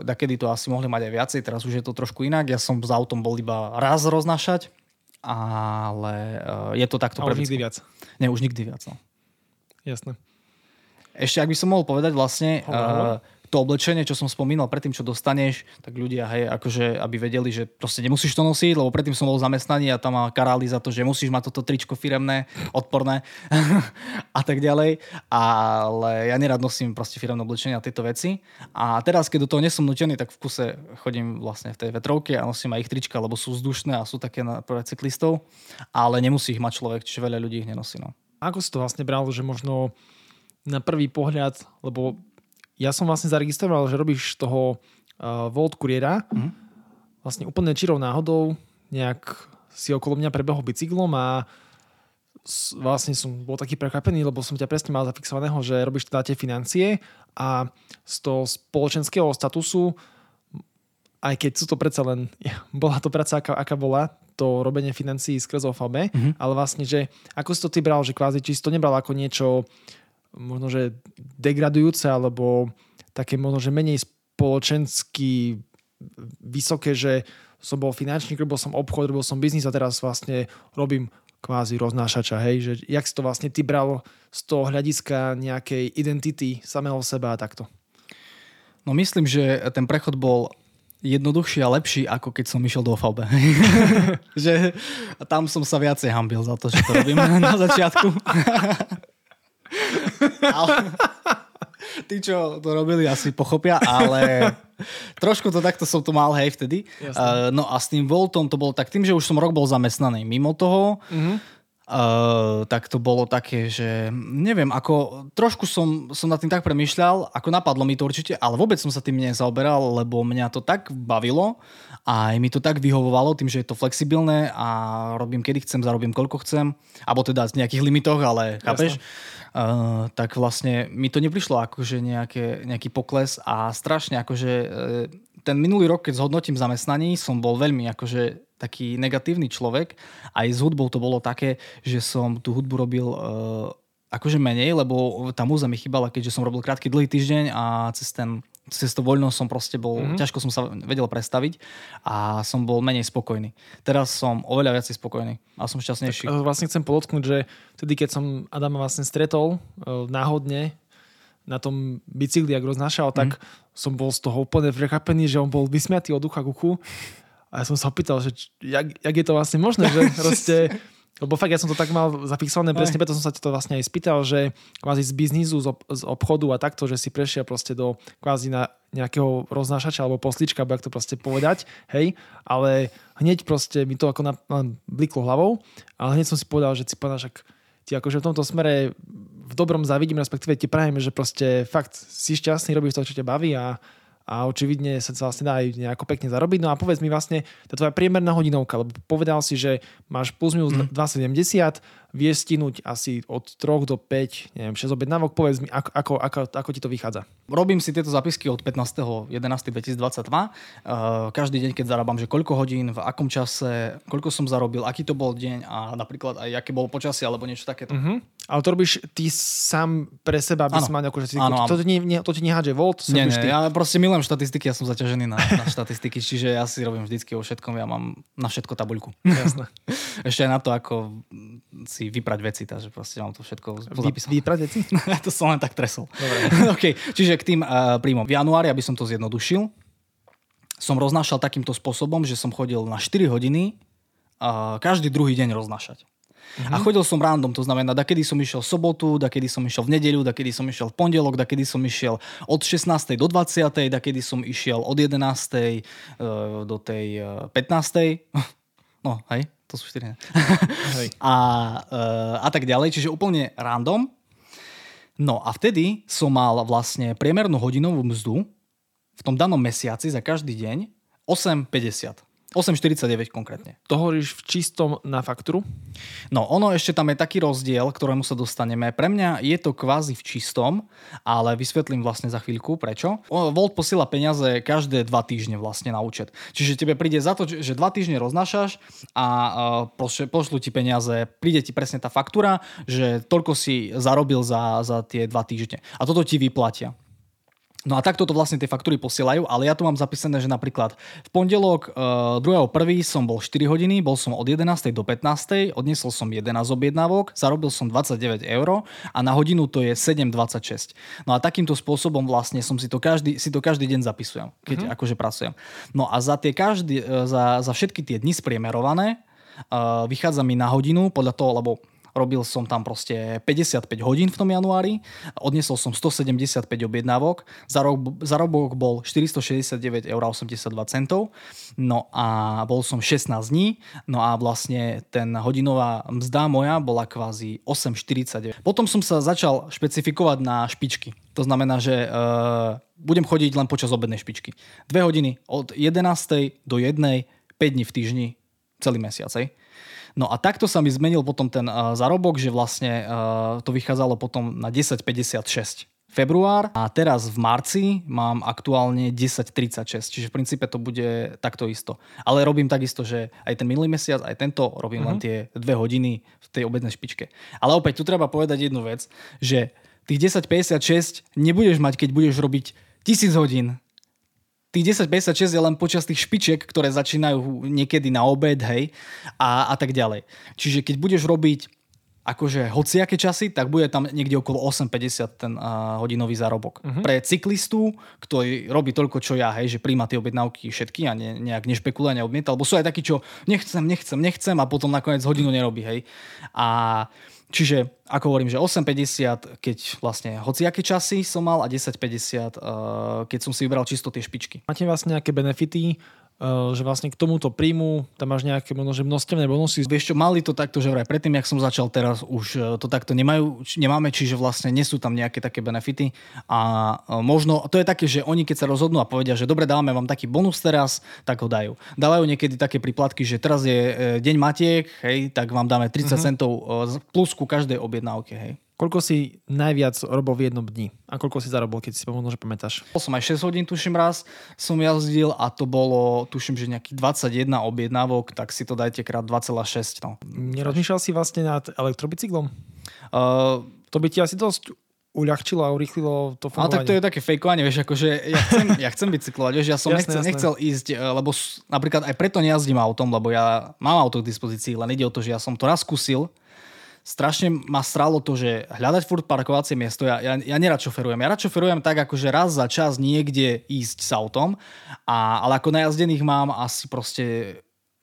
dakedy to asi mohli mať aj viacej, teraz už je to trošku inak. Ja som s autom bol iba raz roznášať, ale uh, je to takto. A už nikdy viac? Nie, už nikdy viac, no. Jasné. Ešte, ak by som mohol povedať vlastne, uh, to oblečenie, čo som spomínal predtým, čo dostaneš, tak ľudia, hej, akože, aby vedeli, že proste nemusíš to nosiť, lebo predtým som bol zamestnaný a tam ma karáli za to, že musíš mať toto tričko firemné, odporné a tak ďalej. Ale ja nerad nosím proste firemné oblečenie a tieto veci. A teraz, keď do toho nesom nutený, tak v kuse chodím vlastne v tej vetrovke a nosím aj ich trička, lebo sú vzdušné a sú také na, pre cyklistov, ale nemusí ich mať človek, čiže veľa ľudí ich nenosí. No. Ako si to vlastne bral, že možno na prvý pohľad, lebo ja som vlastne zaregistroval, že robíš toho uh, Volt kuriéra. Mm. Vlastne úplne čirou náhodou nejak si okolo mňa prebehol bicyklom a vlastne som bol taký prekvapený, lebo som ťa presne mal zafixovaného, že robíš teda tie financie a z toho spoločenského statusu aj keď sú to predsa len, bola to práca, aká, aká bola, to robenie financií skrz OFAB, mm-hmm. ale vlastne, že ako si to ty bral, že kvázi, či si to nebral ako niečo možno, že degradujúce alebo také možno, že menej spoločensky vysoké, že som bol finančník, robil som obchod, robil som biznis a teraz vlastne robím kvázi roznášača, hej, že jak si to vlastne ty bral z toho hľadiska nejakej identity samého seba a takto? No myslím, že ten prechod bol jednoduchší a lepší, ako keď som išiel do VB. že tam som sa viacej hambil za to, že to robím na začiatku. Ale, tí, čo to robili, asi pochopia, ale trošku to takto som to mal, hej, vtedy. Uh, no a s tým Voltom to bolo tak, tým, že už som rok bol zamestnaný mimo toho, mm-hmm. Uh, tak to bolo také, že neviem, ako trošku som, som nad tým tak premyšľal, ako napadlo mi to určite, ale vôbec som sa tým nezaoberal, lebo mňa to tak bavilo a aj mi to tak vyhovovalo tým, že je to flexibilné a robím kedy chcem, zarobím koľko chcem, alebo teda v nejakých limitoch, ale chápeš? Tak vlastne mi to neprišlo akože nejaké, nejaký pokles a strašne akože ten minulý rok, keď zhodnotím zamestnaní, som bol veľmi akože taký negatívny človek. Aj s hudbou to bolo také, že som tú hudbu robil uh, akože menej, lebo tá múza mi chýbala, keďže som robil krátky dlhý týždeň a cez ten cez to voľno som proste bol, mm-hmm. ťažko som sa vedel predstaviť a som bol menej spokojný. Teraz som oveľa viac spokojný a som šťastnejší. Tak, vlastne chcem podotknúť, že vtedy, keď som Adama vlastne stretol uh, náhodne na tom bicykli, ak roznášal, mm. tak mhm. som bol z toho úplne prekapený, že on bol vysmiatý od ucha k uchu. A ja som sa opýtal, že jak, jak je to vlastne možné, že proste lebo fakt ja som to tak mal zafixované, presne preto som sa to vlastne aj spýtal, že kvázi z biznisu, z, ob, z obchodu a takto, že si prešiel proste do kvázi na nejakého roznášača alebo poslička, alebo jak to proste povedať, hej, ale hneď proste mi to ako na, na bliklo hlavou, ale hneď som si povedal, že si povedal, že ti akože v tomto smere v dobrom závidím, respektíve ti prajem, že proste fakt si šťastný, robíš to, čo ťa baví a a očividne sa to vlastne dá aj nejako pekne zarobiť. No a povedz mi vlastne, tá tvoja priemerná hodinovka, lebo povedal si, že máš plus minus mm. 2,70, vie stinúť asi od 3 do 5, neviem, 6 objednávok. Povedz mi, ako, ako, ako, ako ti to vychádza. Robím si tieto zapisky od 15.11.2022. Uh, každý deň, keď zarábam, že koľko hodín, v akom čase, koľko som zarobil, aký to bol deň a napríklad aj aké bolo počasie alebo niečo takéto. Uh-huh. Ale to robíš ty sám pre seba, aby si mal nejakú štatistiku. To, to, nie, nie, to ti nehádže Volt? Nie, nie, ty. ja proste milujem štatistiky, ja som zaťažený na, na štatistiky, čiže ja si robím vždycky o všetkom, ja mám na všetko tabuľku. Jasné. Ešte aj na to, ako si vyprať veci, takže proste mám to všetko pozapísané. Vyprať veci? to som len tak tresol. okay. Čiže k tým uh, príjmom. V januári, aby som to zjednodušil, som roznášal takýmto spôsobom, že som chodil na 4 hodiny uh, každý druhý deň roznášať. Mm-hmm. A chodil som random, to znamená, da kedy som išiel v sobotu, da kedy som išiel v nedeľu, da kedy som išiel v pondelok, da kedy som išiel od 16. do 20. da kedy som išiel od 11. Uh, do tej uh, 15. No, hej, to sú 4. hej. a, uh, a tak ďalej, čiže úplne random. No a vtedy som mal vlastne priemernú hodinovú mzdu v tom danom mesiaci za každý deň 8,50. 8,49 konkrétne. To hovoríš v čistom na faktúru? No, ono ešte tam je taký rozdiel, ktorému sa dostaneme. Pre mňa je to kvázi v čistom, ale vysvetlím vlastne za chvíľku prečo. Volt posiela peniaze každé dva týždne vlastne na účet. Čiže tebe príde za to, že dva týždne roznášaš a pošlu ti peniaze, príde ti presne tá faktúra, že toľko si zarobil za, za tie dva týždne. A toto ti vyplatia. No a takto to vlastne tie faktúry posielajú, ale ja tu mám zapísané, že napríklad v pondelok uh, 2.1. som bol 4 hodiny, bol som od 11. do 15. odniesol som 11 objednávok, zarobil som 29 eur a na hodinu to je 7,26. No a takýmto spôsobom vlastne som si to každý, si to každý deň zapisujem, keď uh-huh. akože pracujem. No a za, tie každý, e, za, za všetky tie dni spriemerované uh, vychádza mi na hodinu podľa toho, lebo robil som tam proste 55 hodín v tom januári, odnesol som 175 objednávok, zarobok bol 469,82 eur, no a bol som 16 dní, no a vlastne ten hodinová mzda moja bola kvázi 8,49. Potom som sa začal špecifikovať na špičky. To znamená, že uh, budem chodiť len počas obednej špičky. Dve hodiny od 11. do 1. 5 dní v týždni celý mesiac. Hej. No a takto sa mi zmenil potom ten uh, zarobok, že vlastne uh, to vychádzalo potom na 10,56 február a teraz v marci mám aktuálne 10.36, čiže v princípe to bude takto isto. Ale robím takisto, že aj ten minulý mesiac, aj tento robím uh-huh. len mhm. tie dve hodiny v tej obednej špičke. Ale opäť tu treba povedať jednu vec, že tých 10.56 nebudeš mať, keď budeš robiť tisíc hodín tých 10.56 je len počas tých špičiek, ktoré začínajú niekedy na obed, hej, a, a tak ďalej. Čiže keď budeš robiť akože hociaké časy, tak bude tam niekde okolo 8,50 ten uh, hodinový zárobok. Uh-huh. Pre cyklistu, ktorý robí toľko, čo ja, hej, že príjma tie objednávky všetky a ne, nejak nešpekuluje, neodmieta, lebo sú aj takí, čo nechcem, nechcem, nechcem a potom nakoniec hodinu nerobí, hej. A Čiže, ako hovorím, že 8,50, keď vlastne hociaké časy som mal a 10,50, uh, keď som si vybral čisto tie špičky. Máte vlastne nejaké benefity, že vlastne k tomuto príjmu tam máš nejaké možno, že množstevné bonusy. Vieš čo, mali to takto, že vraj predtým, jak som začal teraz, už e, to takto nemajú, nemáme, čiže vlastne nie sú tam nejaké také benefity a e, možno, to je také, že oni keď sa rozhodnú a povedia, že dobre, dáme vám taký bonus teraz, tak ho dajú. Dávajú niekedy také príplatky, že teraz je deň matiek, hej, tak vám dáme 30 uh-huh. Mhm. centov plus ku každej objednávke, hej. Koľko si najviac robil v jednom dni? A koľko si zarobil, keď si možno, že pamätáš? Bol som aj 6 hodín, tuším raz, som jazdil a to bolo, tuším, že nejakých 21 objednávok, tak si to dajte krát 2,6. No. Nerozmýšľal si vlastne nad elektrobicyklom? Uh, to by ti asi dosť uľahčilo a urýchlilo to fungovanie. Ale tak to je také fejkovanie, vieš, akože ja chcem, ja chcem bicyklovať, vieš, ja som jasne, nechcel, jasne. nechcel ísť, eh, lebo napríklad aj preto nejazdím autom, lebo ja mám auto k dispozícii, len ide o to, že ja som to raz skúsil, strašne ma stralo to, že hľadať furt parkovacie miesto, ja, ja, ja nerad šoferujem. Ja rád šoferujem tak, akože raz za čas niekde ísť s autom, a, ale ako najazdených mám asi proste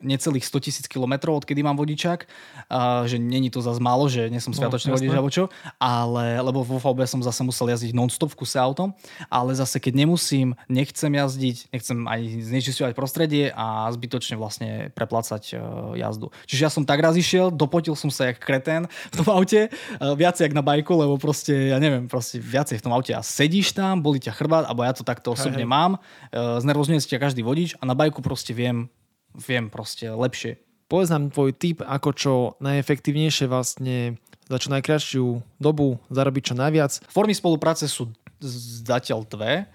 necelých 100 tisíc kilometrov, odkedy mám vodičák, uh, že není to zase málo, že nie som no, sviatočný no, vodič alebo čo, ale, lebo vo VB som zase musel jazdiť non-stop v kuse autom, ale zase keď nemusím, nechcem jazdiť, nechcem aj znečisťovať prostredie a zbytočne vlastne preplácať uh, jazdu. Čiže ja som tak raz išiel, dopotil som sa jak kretén v tom aute, uh, viacej jak na bajku, lebo proste, ja neviem, proste viacej v tom aute a sedíš tam, boli ťa chrbát, alebo ja to takto osobne hej, hej. mám, uh, znervozňuje ťa každý vodič a na bajku proste viem viem proste lepšie. Povedz nám tvoj tip, ako čo najefektívnejšie vlastne za čo najkračšiu dobu zarobiť čo najviac. Formy spolupráce sú zatiaľ dve.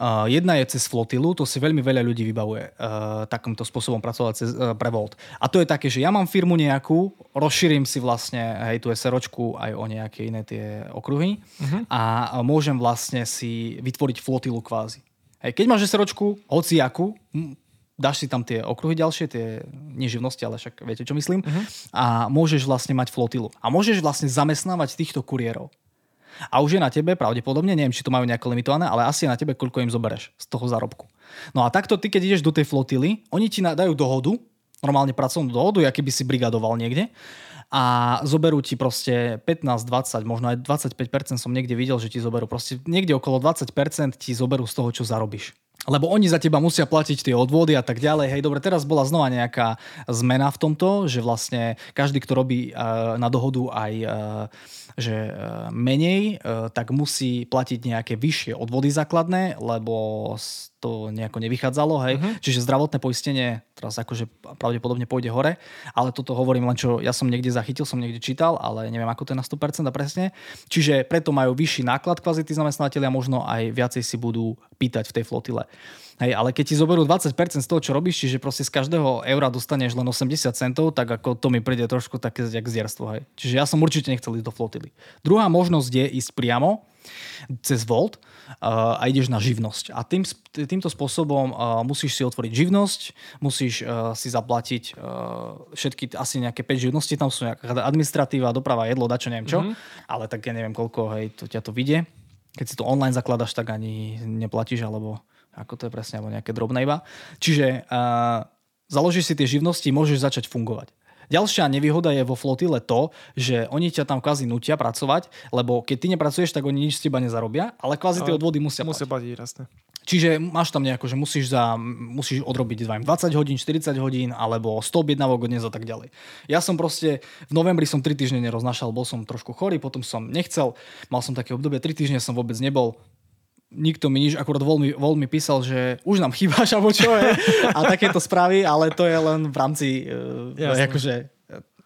Uh, jedna je cez flotilu, to si veľmi veľa ľudí vybavuje uh, takýmto spôsobom pracovať cez, uh, pre Volt. A to je také, že ja mám firmu nejakú, rozšírim si vlastne hej, tú SROčku aj o nejaké iné tie okruhy uh-huh. a môžem vlastne si vytvoriť flotilu kvázi. Hej, keď máš SROčku, hociakú, dáš si tam tie okruhy ďalšie, tie neživnosti, ale však viete, čo myslím. Uh-huh. A môžeš vlastne mať flotilu. A môžeš vlastne zamestnávať týchto kuriérov. A už je na tebe, pravdepodobne, neviem, či to majú nejako limitované, ale asi je na tebe, koľko im zobereš z toho zárobku. No a takto ty, keď ideš do tej flotily, oni ti dajú dohodu, normálne pracovnú dohodu, aký by si brigadoval niekde a zoberú ti proste 15, 20, možno aj 25% som niekde videl, že ti zoberú. Proste niekde okolo 20% ti zoberú z toho, čo zarobíš. Lebo oni za teba musia platiť tie odvody a tak ďalej. Hej, dobre, teraz bola znova nejaká zmena v tomto, že vlastne každý, kto robí uh, na dohodu aj uh, že uh, menej, uh, tak musí platiť nejaké vyššie odvody základné, lebo to nejako nevychádzalo, hej. Uh-huh. Čiže zdravotné poistenie teraz akože pravdepodobne pôjde hore, ale toto hovorím len, čo ja som niekde zachytil, som niekde čítal, ale neviem, ako to je na 100% a presne. Čiže preto majú vyšší náklad kvázi tí zamestnávateľia, možno aj viacej si budú pýtať v tej flotile. Hej, ale keď ti zoberú 20% z toho, čo robíš, čiže proste z každého eura dostaneš len 80 centov, tak ako to mi príde trošku také jak zjerstvo. Hej. Čiže ja som určite nechcel ísť do flotily. Druhá možnosť je ísť priamo cez Volt uh, a ideš na živnosť. A tým, týmto spôsobom uh, musíš si otvoriť živnosť, musíš uh, si zaplatiť všetky, asi nejaké 5 živností, tam sú nejaká administratíva, doprava, jedlo, dačo, neviem čo, mm-hmm. ale tak ja neviem koľko, hej, to ťa to vidie. Keď si to online zakladaš, tak ani neplatíš, alebo ako to je presne, alebo nejaké drobné iba. Čiže uh, založíš si tie živnosti, môžeš začať fungovať. Ďalšia nevýhoda je vo flotile to, že oni ťa tam kvázi nutia pracovať, lebo keď ty nepracuješ, tak oni nič z teba nezarobia, ale kvázi tie odvody musia, musia platiť. jasne. Čiže máš tam nejako, že musíš, za, musíš odrobiť 20 hodín, 40 hodín, alebo 100 objednávok dnes a tak ďalej. Ja som proste, v novembri som 3 týždne neroznašal, bol som trošku chorý, potom som nechcel, mal som také obdobie, 3 týždne som vôbec nebol, nikto mi nič, akurát voľ mi, voľ mi písal, že už nám chýbaš, alebo čo je, a takéto správy, ale to je len v rámci, uh, akože,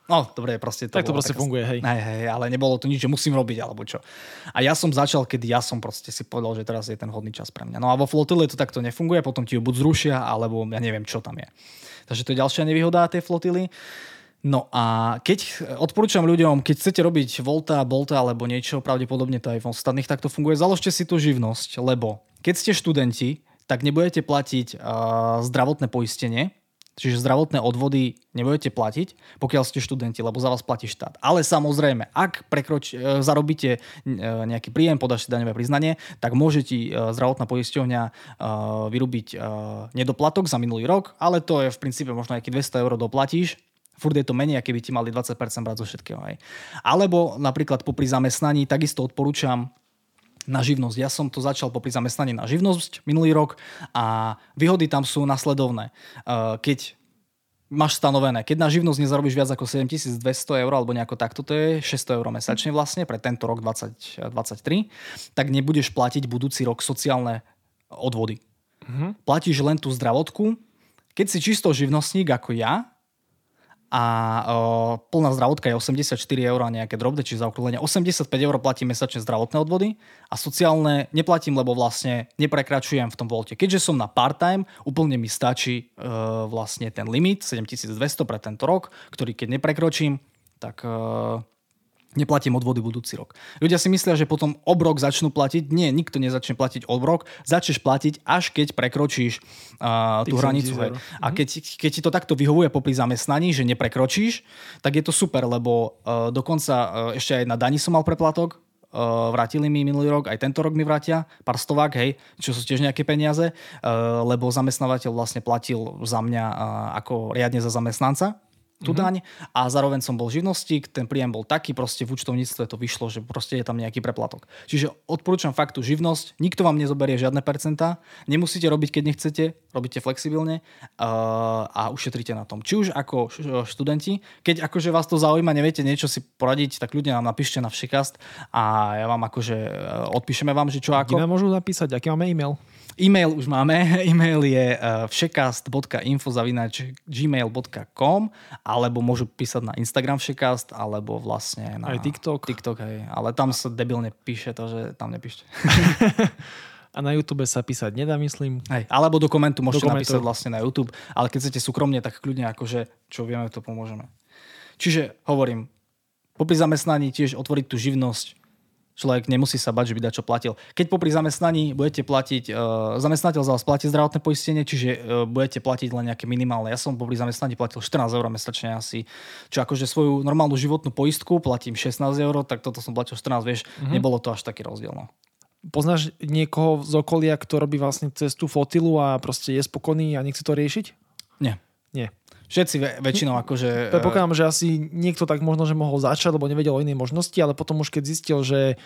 no dobre, proste to Tak to proste taká, funguje, hej. hej. Hej, ale nebolo to nič, že musím robiť, alebo čo. A ja som začal, kedy ja som proste si povedal, že teraz je ten hodný čas pre mňa. No a vo flotile to takto nefunguje, potom ti ju buď zrušia, alebo ja neviem, čo tam je. Takže to je ďalšia nevýhoda tej flotily. No a keď odporúčam ľuďom, keď chcete robiť Volta, Bolta alebo niečo, pravdepodobne to aj v ostatných takto funguje, založte si tú živnosť, lebo keď ste študenti, tak nebudete platiť uh, zdravotné poistenie, čiže zdravotné odvody nebudete platiť, pokiaľ ste študenti, lebo za vás platí štát. Ale samozrejme, ak prekroč, uh, zarobíte uh, nejaký príjem, podáš si daňové priznanie, tak môže ti uh, zdravotná poisťovňa uh, vyrobiť uh, nedoplatok za minulý rok, ale to je v princípe možno nejaký 200 eur doplatíš, Furt je to menej, keby ti mali 20% brať zo všetkého. Aj. Alebo napríklad popri zamestnaní takisto odporúčam na živnosť. Ja som to začal popri zamestnaní na živnosť minulý rok a výhody tam sú nasledovné. Uh, keď máš stanovené, keď na živnosť nezarobíš viac ako 7200 eur alebo nejako takto, to je 600 eur mesačne vlastne pre tento rok 2023, tak nebudeš platiť budúci rok sociálne odvody. Mm-hmm. Platíš len tú zdravotku. Keď si čisto živnostník ako ja, a o, plná zdravotká je 84 eur a nejaké drobné, čiže zaokrúhlenie 85 eur platím mesačne zdravotné odvody a sociálne neplatím, lebo vlastne neprekračujem v tom volte. Keďže som na part-time, úplne mi stačí e, vlastne ten limit 7200 pre tento rok, ktorý keď neprekročím, tak e, neplatím odvody budúci rok. Ľudia si myslia, že potom obrok začnú platiť. Nie, nikto nezačne platiť obrok. Začneš platiť, až keď prekročíš uh, tú hranicu. A mhm. keď, keď ti to takto vyhovuje popri zamestnaní, že neprekročíš, tak je to super, lebo uh, dokonca uh, ešte aj na daní som mal preplatok, uh, vrátili mi minulý rok, aj tento rok mi vrátia, pár stovák, hej, čo sú tiež nejaké peniaze, uh, lebo zamestnávateľ vlastne platil za mňa uh, ako riadne za zamestnanca, tú mm-hmm. daň a zároveň som bol živnostník, ten príjem bol taký, proste v účtovníctve to vyšlo, že proste je tam nejaký preplatok. Čiže odporúčam faktu živnosť, nikto vám nezoberie žiadne percentá, nemusíte robiť, keď nechcete, robíte flexibilne uh, a ušetríte na tom. Či už ako študenti, keď akože vás to zaujíma, neviete niečo si poradiť, tak ľudia nám napíšte na všekast a ja vám akože uh, odpíšeme vám, že čo ako. Kde môžu napísať, aký máme e-mail? E-mail už máme. E-mail je uh, všekast.info.gmail.com alebo môžu písať na Instagram všekast, alebo vlastne na Aj TikTok. TikTok hej. Ale tam sa debilne píše to, že tam nepíšte. A na YouTube sa písať nedá, myslím. Hej, alebo do komentu môžete do komentu. napísať vlastne na YouTube, ale keď chcete súkromne, tak kľudne akože, čo vieme, to pomôžeme. Čiže hovorím, popri zamestnaní tiež otvoriť tú živnosť, Človek nemusí sa bať, že by dačo platil. Keď popri zamestnaní budete platiť, uh, zamestnateľ za vás platí zdravotné poistenie, čiže uh, budete platiť len nejaké minimálne. Ja som popri zamestnaní platil 14 eur mesačne asi, čo akože svoju normálnu životnú poistku platím 16 eur, tak toto som platil 14, vieš, mm-hmm. nebolo to až taký rozdiel. No. Poznáš niekoho z okolia, kto robí vlastne cez tú flotilu a proste je spokojný a nechce to riešiť? Nie. Nie. Všetci väčšinou akože... Predpokladám, že asi niekto tak možno, že mohol začať, lebo nevedel o inej možnosti, ale potom už keď zistil, že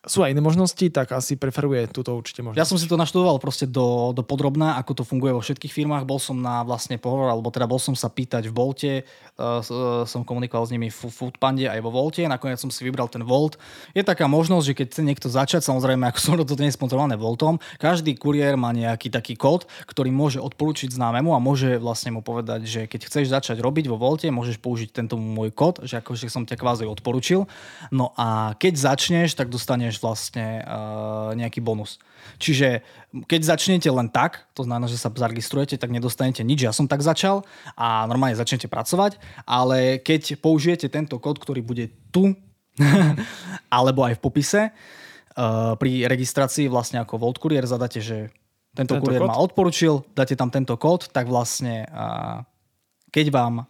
sú aj iné možnosti, tak asi preferuje túto určite možnosť. Ja som si to naštudoval proste do, do podrobná, ako to funguje vo všetkých firmách. Bol som na vlastne pohovor, alebo teda bol som sa pýtať v Volte, uh, som komunikoval s nimi v Foodpande aj vo Volte, nakoniec som si vybral ten Volt. Je taká možnosť, že keď chce niekto začať, samozrejme, ako som to nie sponzorované Voltom, každý kuriér má nejaký taký kód, ktorý môže odporučiť známemu a môže vlastne mu povedať, že keď chceš začať robiť vo Volte, môžeš použiť tento môj kód, že akože som ťa kvázi odporučil. No a keď začneš, tak dostaneš dostaneš vlastne uh, nejaký bonus. Čiže keď začnete len tak, to znamená, že sa zaregistrujete, tak nedostanete nič. Ja som tak začal a normálne začnete pracovať, ale keď použijete tento kód, ktorý bude tu, alebo aj v popise, uh, pri registrácii vlastne ako Volt Courier zadáte, že tento, tento kurier ma odporučil, dáte tam tento kód, tak vlastne uh, keď vám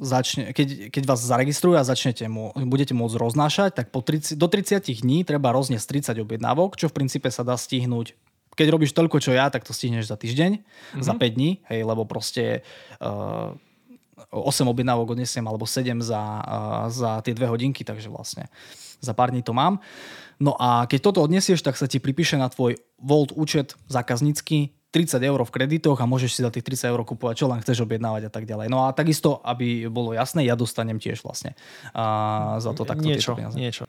začne, keď, keď vás zaregistrujú a začnete mu, budete môcť roznášať, tak po 30, do 30 dní treba rozniesť 30 objednávok, čo v princípe sa dá stihnúť keď robíš toľko, čo ja, tak to stihneš za týždeň, mm-hmm. za 5 dní, hej, lebo proste uh, 8 objednávok odnesiem, alebo 7 za, uh, za tie 2 hodinky, takže vlastne za pár dní to mám. No a keď toto odnesieš, tak sa ti pripíše na tvoj Volt účet zákaznícky 30 eur v kreditoch a môžeš si za tých 30 eur kupovať, čo len chceš objednávať a tak ďalej. No a takisto, aby bolo jasné, ja dostanem tiež vlastne a za to takto niečo, niečo.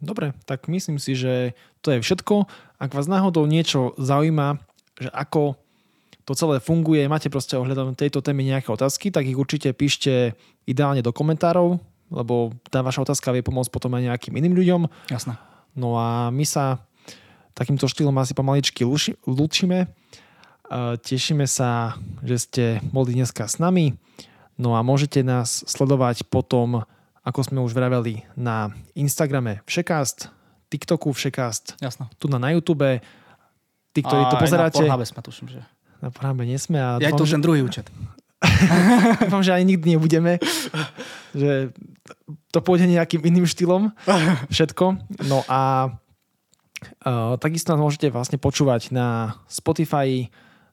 Dobre, tak myslím si, že to je všetko. Ak vás náhodou niečo zaujíma, že ako to celé funguje, máte proste ohľadom tejto témy nejaké otázky, tak ich určite píšte ideálne do komentárov, lebo tá vaša otázka vie pomôcť potom aj nejakým iným ľuďom. Jasné. No a my sa takýmto štýlom asi pomaličky lúčime. Tešíme sa, že ste boli dneska s nami. No a môžete nás sledovať potom, ako sme už vraveli, na Instagrame Všekast, TikToku Všekast, Jasno. tu na, na YouTube. Tí, ktorí a to pozeráte... Na sme, tuším, že... Na Pornhube nie sme. A ja dúfam, to že... ten druhý účet. dúfam, že aj nikdy nebudeme. že to pôjde nejakým iným štýlom. Všetko. No a uh, takisto nás môžete vlastne počúvať na Spotify,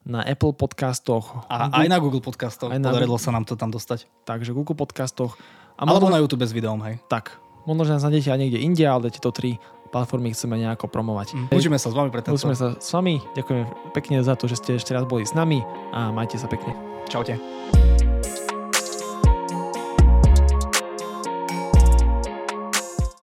na Apple podcastoch. A Google, aj na Google podcastoch. Aj na Podarilo Google, sa nám to tam dostať. Takže Google podcastoch. A Alebo možno, na YouTube s videom, hej. Tak. Možno, že nás nájdete aj niekde inde, ale tieto tri platformy chceme nejako promovať. Mm. Učíme sa s vami pre tento. Učíme sa s vami. Ďakujem pekne za to, že ste ešte raz boli s nami a majte sa pekne. Čaute.